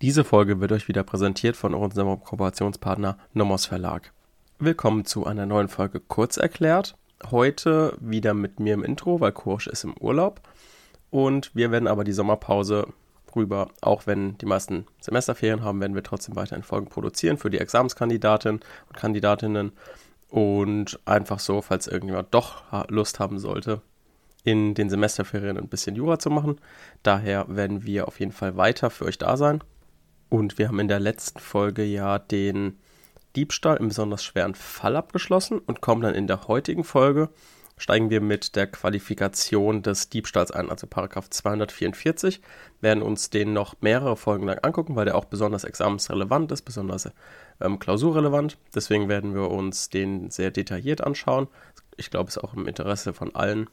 Diese Folge wird euch wieder präsentiert von unserem Kooperationspartner Nomos Verlag. Willkommen zu einer neuen Folge Kurz erklärt. Heute wieder mit mir im Intro, weil Kursch ist im Urlaub. Und wir werden aber die Sommerpause rüber, auch wenn die meisten Semesterferien haben, werden wir trotzdem weiterhin Folgen produzieren für die Examenskandidatinnen und Kandidatinnen. Und einfach so, falls irgendjemand doch Lust haben sollte, in den Semesterferien ein bisschen Jura zu machen. Daher werden wir auf jeden Fall weiter für euch da sein. Und wir haben in der letzten Folge ja den Diebstahl im besonders schweren Fall abgeschlossen und kommen dann in der heutigen Folge, steigen wir mit der Qualifikation des Diebstahls ein, also Paragraph 244, werden uns den noch mehrere Folgen lang angucken, weil der auch besonders examensrelevant ist, besonders ähm, klausurrelevant. Deswegen werden wir uns den sehr detailliert anschauen. Ich glaube, es ist auch im Interesse von allen,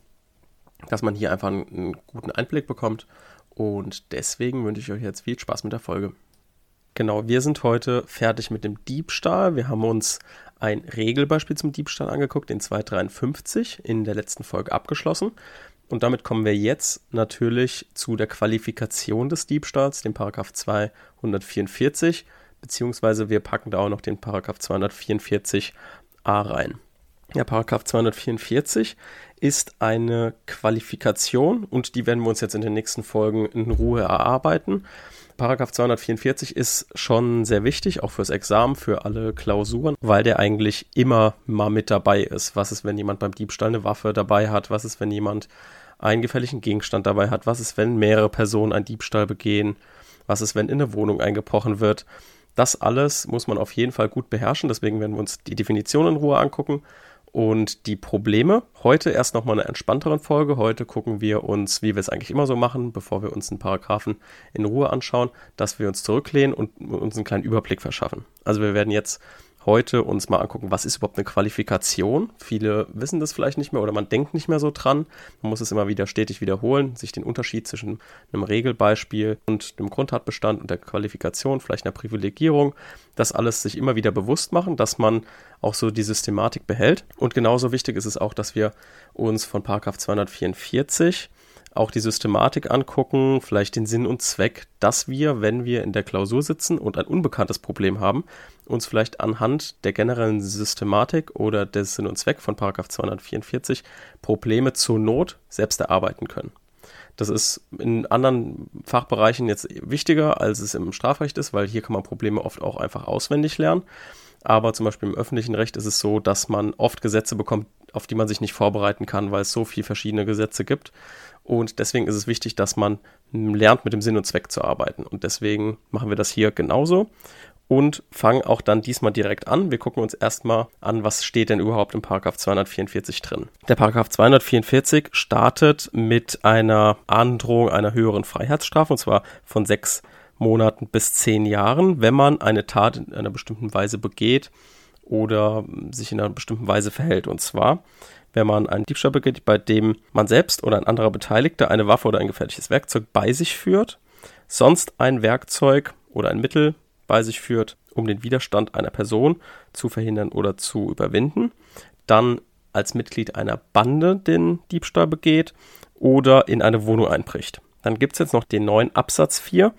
dass man hier einfach einen, einen guten Einblick bekommt. Und deswegen wünsche ich euch jetzt viel Spaß mit der Folge. Genau, wir sind heute fertig mit dem Diebstahl. Wir haben uns ein Regelbeispiel zum Diebstahl angeguckt, den 253, in der letzten Folge abgeschlossen. Und damit kommen wir jetzt natürlich zu der Qualifikation des Diebstahls, dem Paragraph 244, beziehungsweise wir packen da auch noch den Paragraph 244a rein. Der Paragraph 244 ist eine Qualifikation und die werden wir uns jetzt in den nächsten Folgen in Ruhe erarbeiten. Paragraph 244 ist schon sehr wichtig, auch fürs Examen, für alle Klausuren, weil der eigentlich immer mal mit dabei ist. Was ist, wenn jemand beim Diebstahl eine Waffe dabei hat? Was ist, wenn jemand einen gefährlichen Gegenstand dabei hat? Was ist, wenn mehrere Personen einen Diebstahl begehen? Was ist, wenn in eine Wohnung eingebrochen wird? Das alles muss man auf jeden Fall gut beherrschen. Deswegen werden wir uns die Definition in Ruhe angucken und die Probleme. Heute erst nochmal eine entspannteren Folge. Heute gucken wir uns, wie wir es eigentlich immer so machen, bevor wir uns einen Paragraphen in Ruhe anschauen, dass wir uns zurücklehnen und uns einen kleinen Überblick verschaffen. Also wir werden jetzt heute uns mal angucken, was ist überhaupt eine Qualifikation. Viele wissen das vielleicht nicht mehr oder man denkt nicht mehr so dran. Man muss es immer wieder stetig wiederholen, sich den Unterschied zwischen einem Regelbeispiel und dem Grundtatbestand und der Qualifikation, vielleicht einer Privilegierung, das alles sich immer wieder bewusst machen, dass man auch so die Systematik behält. Und genauso wichtig ist es auch, dass wir uns von Paragraph 244 auch die Systematik angucken, vielleicht den Sinn und Zweck, dass wir, wenn wir in der Klausur sitzen und ein unbekanntes Problem haben, uns vielleicht anhand der generellen Systematik oder des Sinn und Zweck von 244 Probleme zur Not selbst erarbeiten können. Das ist in anderen Fachbereichen jetzt wichtiger, als es im Strafrecht ist, weil hier kann man Probleme oft auch einfach auswendig lernen. Aber zum Beispiel im öffentlichen Recht ist es so, dass man oft Gesetze bekommt, auf die man sich nicht vorbereiten kann, weil es so viele verschiedene Gesetze gibt. Und deswegen ist es wichtig, dass man lernt, mit dem Sinn und Zweck zu arbeiten. Und deswegen machen wir das hier genauso und fangen auch dann diesmal direkt an. Wir gucken uns erstmal an, was steht denn überhaupt im Paragraph 244 drin. Der Paragraph 244 startet mit einer Androhung einer höheren Freiheitsstrafe und zwar von sechs Monaten bis zehn Jahren, wenn man eine Tat in einer bestimmten Weise begeht oder sich in einer bestimmten Weise verhält. Und zwar wenn man einen Diebstahl begeht, bei dem man selbst oder ein anderer Beteiligter eine Waffe oder ein gefährliches Werkzeug bei sich führt, sonst ein Werkzeug oder ein Mittel bei sich führt, um den Widerstand einer Person zu verhindern oder zu überwinden, dann als Mitglied einer Bande den Diebstahl begeht oder in eine Wohnung einbricht. Dann gibt es jetzt noch den neuen Absatz 4.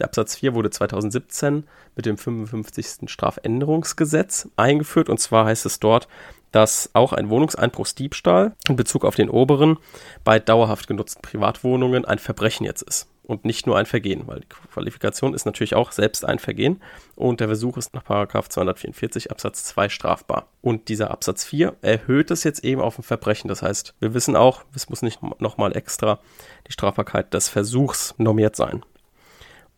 Der Absatz 4 wurde 2017 mit dem 55. Strafänderungsgesetz eingeführt und zwar heißt es dort, dass auch ein Wohnungseinbruchsdiebstahl in Bezug auf den oberen bei dauerhaft genutzten Privatwohnungen ein Verbrechen jetzt ist und nicht nur ein Vergehen, weil die Qualifikation ist natürlich auch selbst ein Vergehen und der Versuch ist nach 244 Absatz 2 strafbar. Und dieser Absatz 4 erhöht es jetzt eben auf ein Verbrechen. Das heißt, wir wissen auch, es muss nicht nochmal extra die Strafbarkeit des Versuchs normiert sein.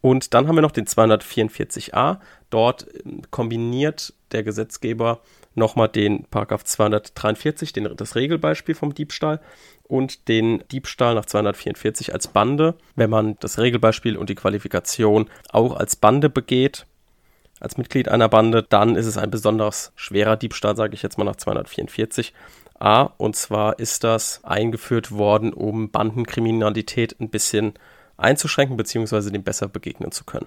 Und dann haben wir noch den 244a. Dort kombiniert der Gesetzgeber nochmal den Paragraph 243, den, das Regelbeispiel vom Diebstahl und den Diebstahl nach 244 als Bande. Wenn man das Regelbeispiel und die Qualifikation auch als Bande begeht, als Mitglied einer Bande, dann ist es ein besonders schwerer Diebstahl, sage ich jetzt mal nach 244. A, und zwar ist das eingeführt worden, um Bandenkriminalität ein bisschen einzuschränken, beziehungsweise dem besser begegnen zu können.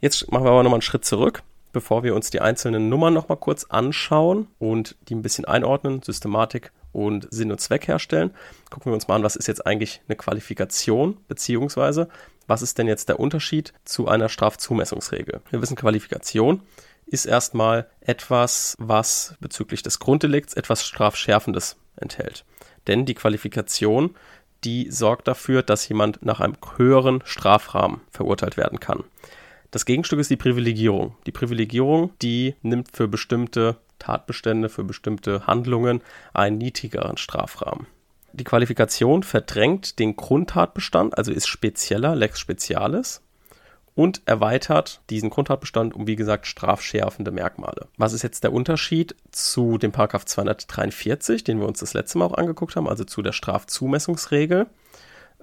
Jetzt machen wir aber nochmal einen Schritt zurück bevor wir uns die einzelnen Nummern nochmal kurz anschauen und die ein bisschen einordnen, Systematik und Sinn und Zweck herstellen, gucken wir uns mal an, was ist jetzt eigentlich eine Qualifikation, beziehungsweise was ist denn jetzt der Unterschied zu einer Strafzumessungsregel? Wir wissen, Qualifikation ist erstmal etwas, was bezüglich des Grunddelikts etwas Strafschärfendes enthält. Denn die Qualifikation, die sorgt dafür, dass jemand nach einem höheren Strafrahmen verurteilt werden kann. Das Gegenstück ist die Privilegierung. Die Privilegierung, die nimmt für bestimmte Tatbestände, für bestimmte Handlungen einen niedrigeren Strafrahmen. Die Qualifikation verdrängt den Grundtatbestand, also ist spezieller, lex specialis, und erweitert diesen Grundtatbestand um, wie gesagt, strafschärfende Merkmale. Was ist jetzt der Unterschied zu dem Paragraph 243, den wir uns das letzte Mal auch angeguckt haben, also zu der Strafzumessungsregel?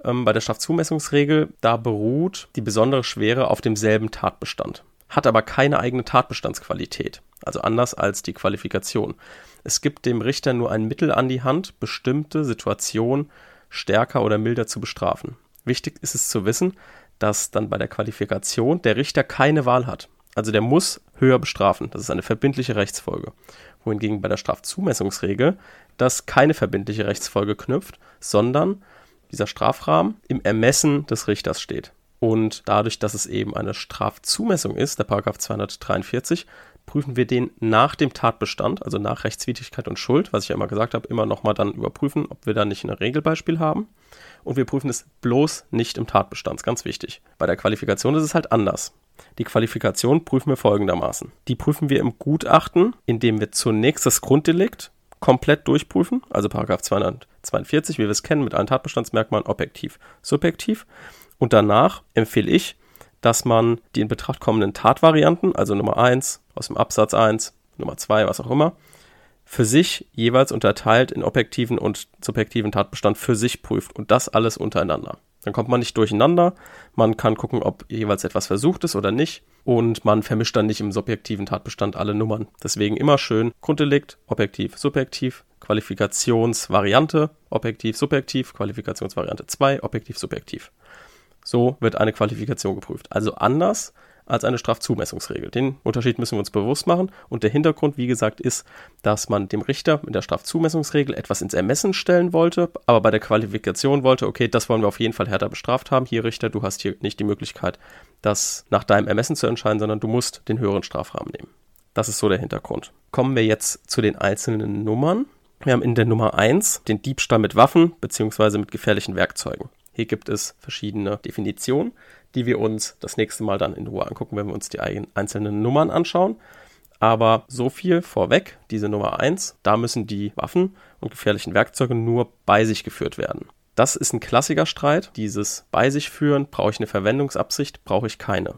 Ähm, bei der Strafzumessungsregel, da beruht die besondere Schwere auf demselben Tatbestand, hat aber keine eigene Tatbestandsqualität, also anders als die Qualifikation. Es gibt dem Richter nur ein Mittel an die Hand, bestimmte Situationen stärker oder milder zu bestrafen. Wichtig ist es zu wissen, dass dann bei der Qualifikation der Richter keine Wahl hat. Also der muss höher bestrafen. Das ist eine verbindliche Rechtsfolge. Wohingegen bei der Strafzumessungsregel das keine verbindliche Rechtsfolge knüpft, sondern dieser Strafrahmen im Ermessen des Richters steht. Und dadurch, dass es eben eine Strafzumessung ist, der Paragraph 243, prüfen wir den nach dem Tatbestand, also nach Rechtswidrigkeit und Schuld, was ich ja immer gesagt habe, immer nochmal dann überprüfen, ob wir da nicht ein Regelbeispiel haben. Und wir prüfen es bloß nicht im Tatbestand, ganz wichtig. Bei der Qualifikation ist es halt anders. Die Qualifikation prüfen wir folgendermaßen. Die prüfen wir im Gutachten, indem wir zunächst das Grunddelikt komplett durchprüfen, also Paragraph 242, wie wir es kennen, mit allen Tatbestandsmerkmalen objektiv, subjektiv. Und danach empfehle ich, dass man die in Betracht kommenden Tatvarianten, also Nummer 1 aus dem Absatz 1, Nummer 2, was auch immer, für sich jeweils unterteilt in objektiven und subjektiven Tatbestand für sich prüft und das alles untereinander. Dann kommt man nicht durcheinander, man kann gucken, ob jeweils etwas versucht ist oder nicht und man vermischt dann nicht im subjektiven Tatbestand alle Nummern. Deswegen immer schön Grunddelikt, objektiv, subjektiv, Qualifikationsvariante, objektiv, subjektiv, Qualifikationsvariante 2, objektiv, subjektiv. So wird eine Qualifikation geprüft. Also anders als eine Strafzumessungsregel. Den Unterschied müssen wir uns bewusst machen. Und der Hintergrund, wie gesagt, ist, dass man dem Richter mit der Strafzumessungsregel etwas ins Ermessen stellen wollte, aber bei der Qualifikation wollte, okay, das wollen wir auf jeden Fall härter bestraft haben. Hier, Richter, du hast hier nicht die Möglichkeit, das nach deinem Ermessen zu entscheiden, sondern du musst den höheren Strafrahmen nehmen. Das ist so der Hintergrund. Kommen wir jetzt zu den einzelnen Nummern. Wir haben in der Nummer 1 den Diebstahl mit Waffen bzw. mit gefährlichen Werkzeugen. Hier gibt es verschiedene Definitionen, die wir uns das nächste Mal dann in Ruhe angucken, wenn wir uns die einzelnen Nummern anschauen. Aber so viel vorweg, diese Nummer 1, da müssen die Waffen und gefährlichen Werkzeuge nur bei sich geführt werden. Das ist ein Klassikerstreit. Dieses bei sich führen, brauche ich eine Verwendungsabsicht, brauche ich keine.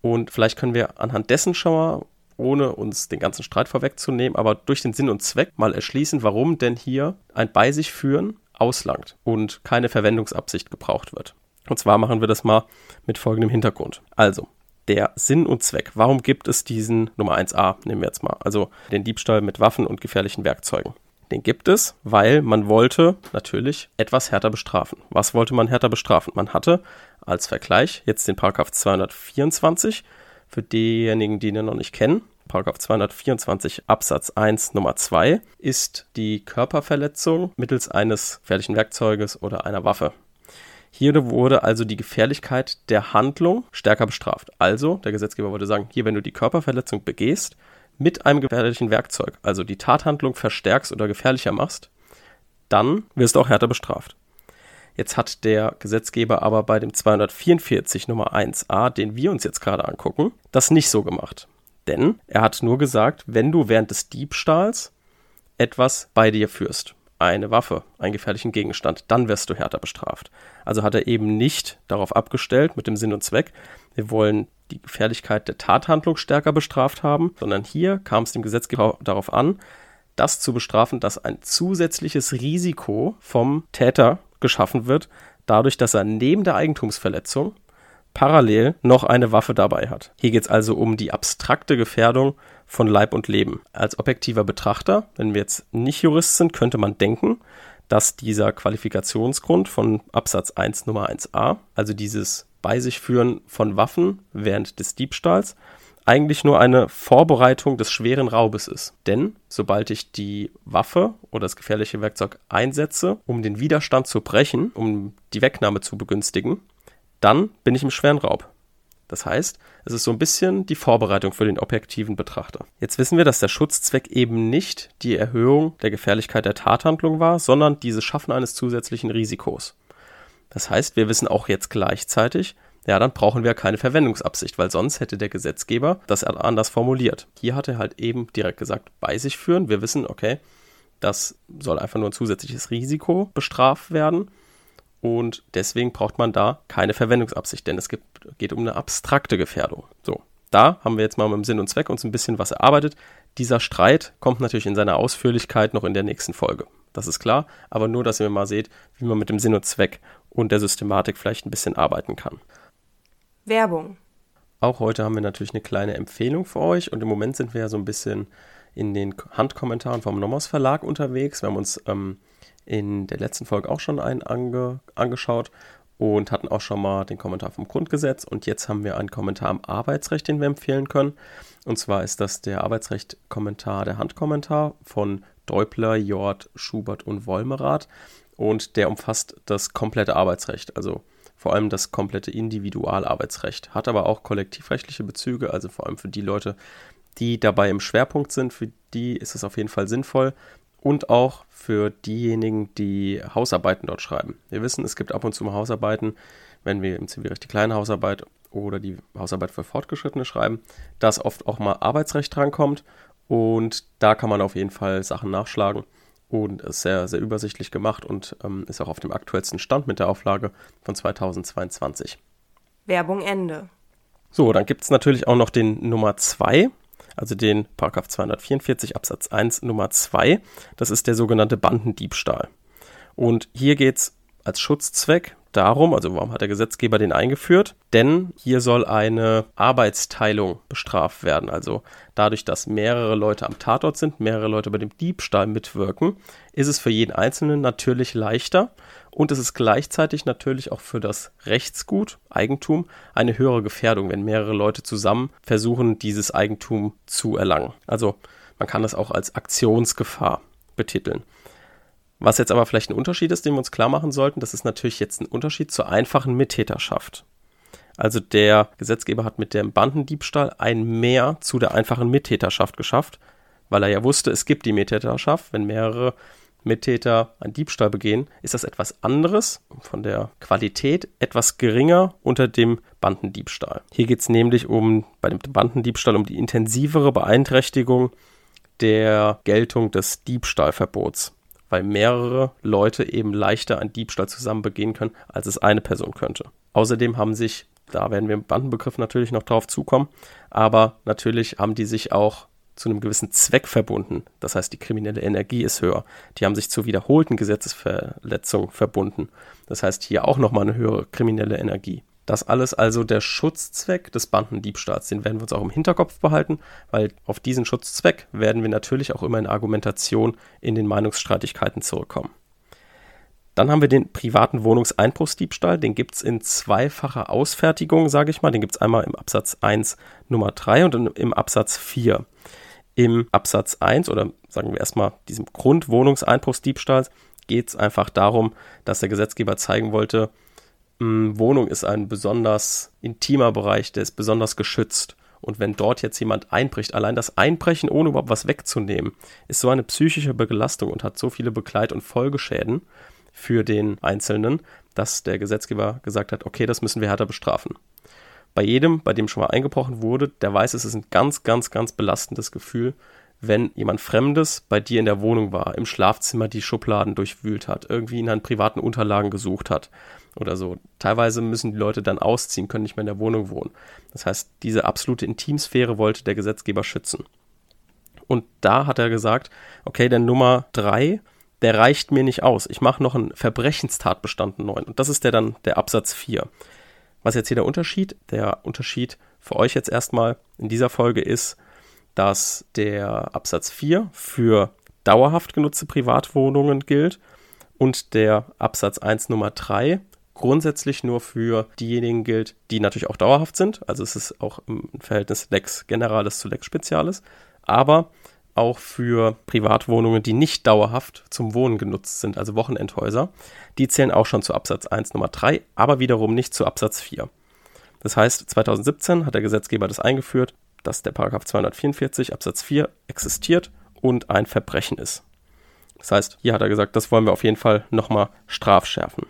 Und vielleicht können wir anhand dessen schon ohne uns den ganzen Streit vorwegzunehmen, aber durch den Sinn und Zweck mal erschließen, warum denn hier ein bei sich führen auslangt und keine Verwendungsabsicht gebraucht wird. Und zwar machen wir das mal mit folgendem Hintergrund. Also, der Sinn und Zweck. Warum gibt es diesen Nummer 1a, nehmen wir jetzt mal, also den Diebstahl mit Waffen und gefährlichen Werkzeugen? Den gibt es, weil man wollte natürlich etwas härter bestrafen. Was wollte man härter bestrafen? Man hatte als Vergleich jetzt den Paragraph 224 für diejenigen, die ihn noch nicht kennen. Paragraph 224 Absatz 1 Nummer 2 ist die Körperverletzung mittels eines gefährlichen Werkzeuges oder einer Waffe. Hier wurde also die Gefährlichkeit der Handlung stärker bestraft. Also, der Gesetzgeber wollte sagen, hier, wenn du die Körperverletzung begehst, mit einem gefährlichen Werkzeug, also die Tathandlung verstärkst oder gefährlicher machst, dann wirst du auch härter bestraft. Jetzt hat der Gesetzgeber aber bei dem 244 Nummer 1a, den wir uns jetzt gerade angucken, das nicht so gemacht. Denn er hat nur gesagt, wenn du während des Diebstahls etwas bei dir führst, eine Waffe, einen gefährlichen Gegenstand, dann wirst du härter bestraft. Also hat er eben nicht darauf abgestellt mit dem Sinn und Zweck, wir wollen die Gefährlichkeit der Tathandlung stärker bestraft haben, sondern hier kam es dem Gesetzgeber darauf an, das zu bestrafen, dass ein zusätzliches Risiko vom Täter geschaffen wird, dadurch, dass er neben der Eigentumsverletzung parallel noch eine Waffe dabei hat. Hier geht es also um die abstrakte Gefährdung von Leib und Leben. Als objektiver Betrachter, wenn wir jetzt nicht Jurist sind, könnte man denken, dass dieser Qualifikationsgrund von Absatz 1 Nummer 1a, also dieses bei sich führen von Waffen während des Diebstahls, eigentlich nur eine Vorbereitung des schweren Raubes ist. Denn sobald ich die Waffe oder das gefährliche Werkzeug einsetze, um den Widerstand zu brechen, um die Wegnahme zu begünstigen, dann bin ich im schweren Raub. Das heißt, es ist so ein bisschen die Vorbereitung für den objektiven Betrachter. Jetzt wissen wir, dass der Schutzzweck eben nicht die Erhöhung der Gefährlichkeit der Tathandlung war, sondern dieses Schaffen eines zusätzlichen Risikos. Das heißt, wir wissen auch jetzt gleichzeitig, ja, dann brauchen wir keine Verwendungsabsicht, weil sonst hätte der Gesetzgeber das anders formuliert. Hier hat er halt eben direkt gesagt, bei sich führen. Wir wissen, okay, das soll einfach nur ein zusätzliches Risiko bestraft werden. Und deswegen braucht man da keine Verwendungsabsicht, denn es gibt, geht um eine abstrakte Gefährdung. So, da haben wir jetzt mal mit dem Sinn und Zweck uns ein bisschen was erarbeitet. Dieser Streit kommt natürlich in seiner Ausführlichkeit noch in der nächsten Folge. Das ist klar, aber nur, dass ihr mal seht, wie man mit dem Sinn und Zweck und der Systematik vielleicht ein bisschen arbeiten kann. Werbung. Auch heute haben wir natürlich eine kleine Empfehlung für euch und im Moment sind wir ja so ein bisschen in den Handkommentaren vom Nomos Verlag unterwegs. Wir haben uns ähm, in der letzten Folge auch schon einen ange angeschaut und hatten auch schon mal den Kommentar vom Grundgesetz. Und jetzt haben wir einen Kommentar am Arbeitsrecht, den wir empfehlen können. Und zwar ist das der Arbeitsrecht-Kommentar, der Handkommentar von Deupler, Jord, Schubert und Wolmerath und der umfasst das komplette Arbeitsrecht, also vor allem das komplette Individualarbeitsrecht, hat aber auch kollektivrechtliche Bezüge, also vor allem für die Leute, die dabei im Schwerpunkt sind, für die ist es auf jeden Fall sinnvoll und auch für diejenigen, die Hausarbeiten dort schreiben. Wir wissen, es gibt ab und zu mal Hausarbeiten, wenn wir im Zivilrecht die kleine Hausarbeit oder die Hausarbeit für Fortgeschrittene schreiben, dass oft auch mal Arbeitsrecht drankommt und da kann man auf jeden Fall Sachen nachschlagen und ist sehr, sehr übersichtlich gemacht und ähm, ist auch auf dem aktuellsten Stand mit der Auflage von 2022. Werbung Ende. So, dann gibt es natürlich auch noch den Nummer 2, also den Paragraph 244 Absatz 1 Nummer 2. Das ist der sogenannte Bandendiebstahl. Und hier geht es als Schutzzweck darum, also warum hat der Gesetzgeber den eingeführt? Denn hier soll eine Arbeitsteilung bestraft werden. Also dadurch, dass mehrere Leute am Tatort sind, mehrere Leute bei dem Diebstahl mitwirken, ist es für jeden Einzelnen natürlich leichter und es ist gleichzeitig natürlich auch für das Rechtsgut, Eigentum, eine höhere Gefährdung, wenn mehrere Leute zusammen versuchen, dieses Eigentum zu erlangen. Also man kann das auch als Aktionsgefahr betiteln. Was jetzt aber vielleicht ein Unterschied ist, den wir uns klar machen sollten, das ist natürlich jetzt ein Unterschied zur einfachen Mittäterschaft. Also der Gesetzgeber hat mit dem Bandendiebstahl ein Mehr zu der einfachen Mittäterschaft geschafft, weil er ja wusste, es gibt die Mittäterschaft. Wenn mehrere Mittäter einen Diebstahl begehen, ist das etwas anderes, von der Qualität etwas geringer unter dem Bandendiebstahl. Hier geht es nämlich um bei dem Bandendiebstahl um die intensivere Beeinträchtigung der Geltung des Diebstahlverbots weil mehrere Leute eben leichter einen Diebstahl zusammen begehen können, als es eine Person könnte. Außerdem haben sich, da werden wir im Bandenbegriff natürlich noch drauf zukommen, aber natürlich haben die sich auch zu einem gewissen Zweck verbunden. Das heißt, die kriminelle Energie ist höher. Die haben sich zu wiederholten Gesetzesverletzungen verbunden. Das heißt, hier auch nochmal eine höhere kriminelle Energie. Das alles also der Schutzzweck des Bandendiebstahls. Den werden wir uns auch im Hinterkopf behalten, weil auf diesen Schutzzweck werden wir natürlich auch immer in Argumentation in den Meinungsstreitigkeiten zurückkommen. Dann haben wir den privaten Wohnungseinbruchsdiebstahl. Den gibt es in zweifacher Ausfertigung, sage ich mal. Den gibt es einmal im Absatz 1 Nummer 3 und im Absatz 4. Im Absatz 1 oder sagen wir erstmal diesem Grundwohnungseinbruchsdiebstahls geht es einfach darum, dass der Gesetzgeber zeigen wollte, Wohnung ist ein besonders intimer Bereich, der ist besonders geschützt. Und wenn dort jetzt jemand einbricht, allein das Einbrechen, ohne überhaupt was wegzunehmen, ist so eine psychische Belastung und hat so viele Begleit- und Folgeschäden für den Einzelnen, dass der Gesetzgeber gesagt hat, okay, das müssen wir härter bestrafen. Bei jedem, bei dem schon mal eingebrochen wurde, der weiß, es ist ein ganz, ganz, ganz belastendes Gefühl, wenn jemand Fremdes bei dir in der Wohnung war, im Schlafzimmer die Schubladen durchwühlt hat, irgendwie in deinen privaten Unterlagen gesucht hat oder so. Teilweise müssen die Leute dann ausziehen, können nicht mehr in der Wohnung wohnen. Das heißt, diese absolute Intimsphäre wollte der Gesetzgeber schützen. Und da hat er gesagt, okay, der Nummer drei, der reicht mir nicht aus. Ich mache noch einen Verbrechenstatbestand neu. Und das ist der dann der Absatz 4. Was jetzt hier der Unterschied? Der Unterschied für euch jetzt erstmal in dieser Folge ist, dass der Absatz 4 für dauerhaft genutzte Privatwohnungen gilt und der Absatz 1 Nummer 3 grundsätzlich nur für diejenigen gilt, die natürlich auch dauerhaft sind. Also es ist auch im Verhältnis Lex Generalis zu Lex Spezialis. Aber auch für Privatwohnungen, die nicht dauerhaft zum Wohnen genutzt sind, also Wochenendhäuser. Die zählen auch schon zu Absatz 1 Nummer 3, aber wiederum nicht zu Absatz 4. Das heißt, 2017 hat der Gesetzgeber das eingeführt, dass der Paragraph 244 Absatz 4 existiert und ein Verbrechen ist. Das heißt, hier hat er gesagt, das wollen wir auf jeden Fall nochmal strafschärfen.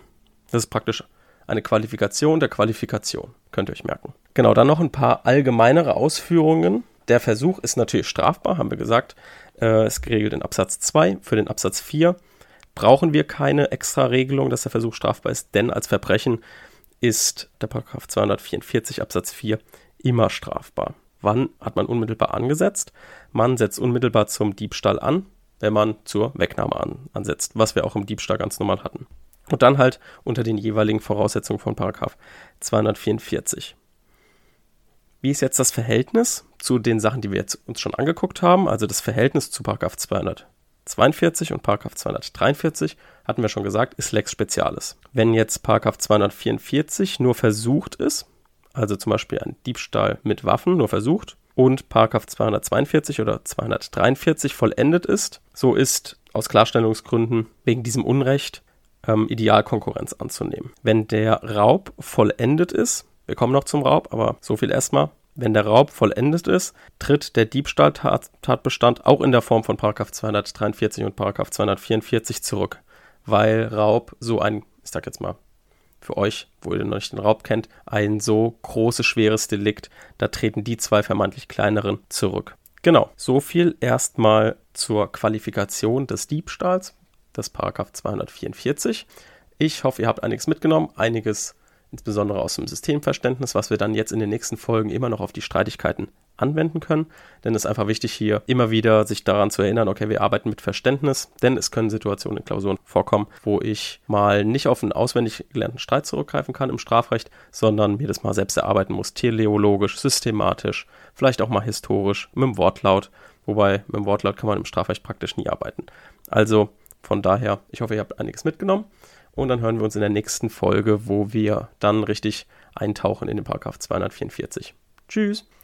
Das ist praktisch eine Qualifikation der Qualifikation, könnt ihr euch merken. Genau, dann noch ein paar allgemeinere Ausführungen der Versuch ist natürlich strafbar, haben wir gesagt. Äh, ist geregelt in Absatz 2. Für den Absatz 4 brauchen wir keine extra Regelung, dass der Versuch strafbar ist, denn als Verbrechen ist der Paragraph 244 Absatz 4 immer strafbar. Wann hat man unmittelbar angesetzt? Man setzt unmittelbar zum Diebstahl an, wenn man zur Wegnahme an, ansetzt, was wir auch im Diebstahl ganz normal hatten. Und dann halt unter den jeweiligen Voraussetzungen von Paragraph 244. Wie ist jetzt das Verhältnis zu den Sachen, die wir jetzt uns schon angeguckt haben? Also das Verhältnis zu Paragraph 242 und Paragraph 243, hatten wir schon gesagt, ist Lex Specialis. Wenn jetzt Paragraph 244 nur versucht ist, also zum Beispiel ein Diebstahl mit Waffen nur versucht, und Paragraph 242 oder 243 vollendet ist, so ist aus Klarstellungsgründen wegen diesem Unrecht ähm, Idealkonkurrenz anzunehmen. Wenn der Raub vollendet ist, wir kommen noch zum Raub, aber so viel erstmal. Wenn der Raub vollendet ist, tritt der Diebstahltatbestand auch in der Form von 243 und 244 zurück, weil Raub so ein, ich sag jetzt mal, für euch, wo ihr noch nicht den Raub kennt, ein so großes, schweres Delikt, da treten die zwei vermeintlich kleineren zurück. Genau, so viel erstmal zur Qualifikation des Diebstahls, des Paragraph 244. Ich hoffe, ihr habt einiges mitgenommen, einiges insbesondere aus dem Systemverständnis, was wir dann jetzt in den nächsten Folgen immer noch auf die Streitigkeiten anwenden können. Denn es ist einfach wichtig, hier immer wieder sich daran zu erinnern, okay, wir arbeiten mit Verständnis, denn es können Situationen in Klausuren vorkommen, wo ich mal nicht auf einen auswendig gelernten Streit zurückgreifen kann im Strafrecht, sondern mir das mal selbst erarbeiten muss, teleologisch, systematisch, vielleicht auch mal historisch, mit dem Wortlaut. Wobei mit dem Wortlaut kann man im Strafrecht praktisch nie arbeiten. Also von daher, ich hoffe, ihr habt einiges mitgenommen. Und dann hören wir uns in der nächsten Folge, wo wir dann richtig eintauchen in den Paragraph 244. Tschüss.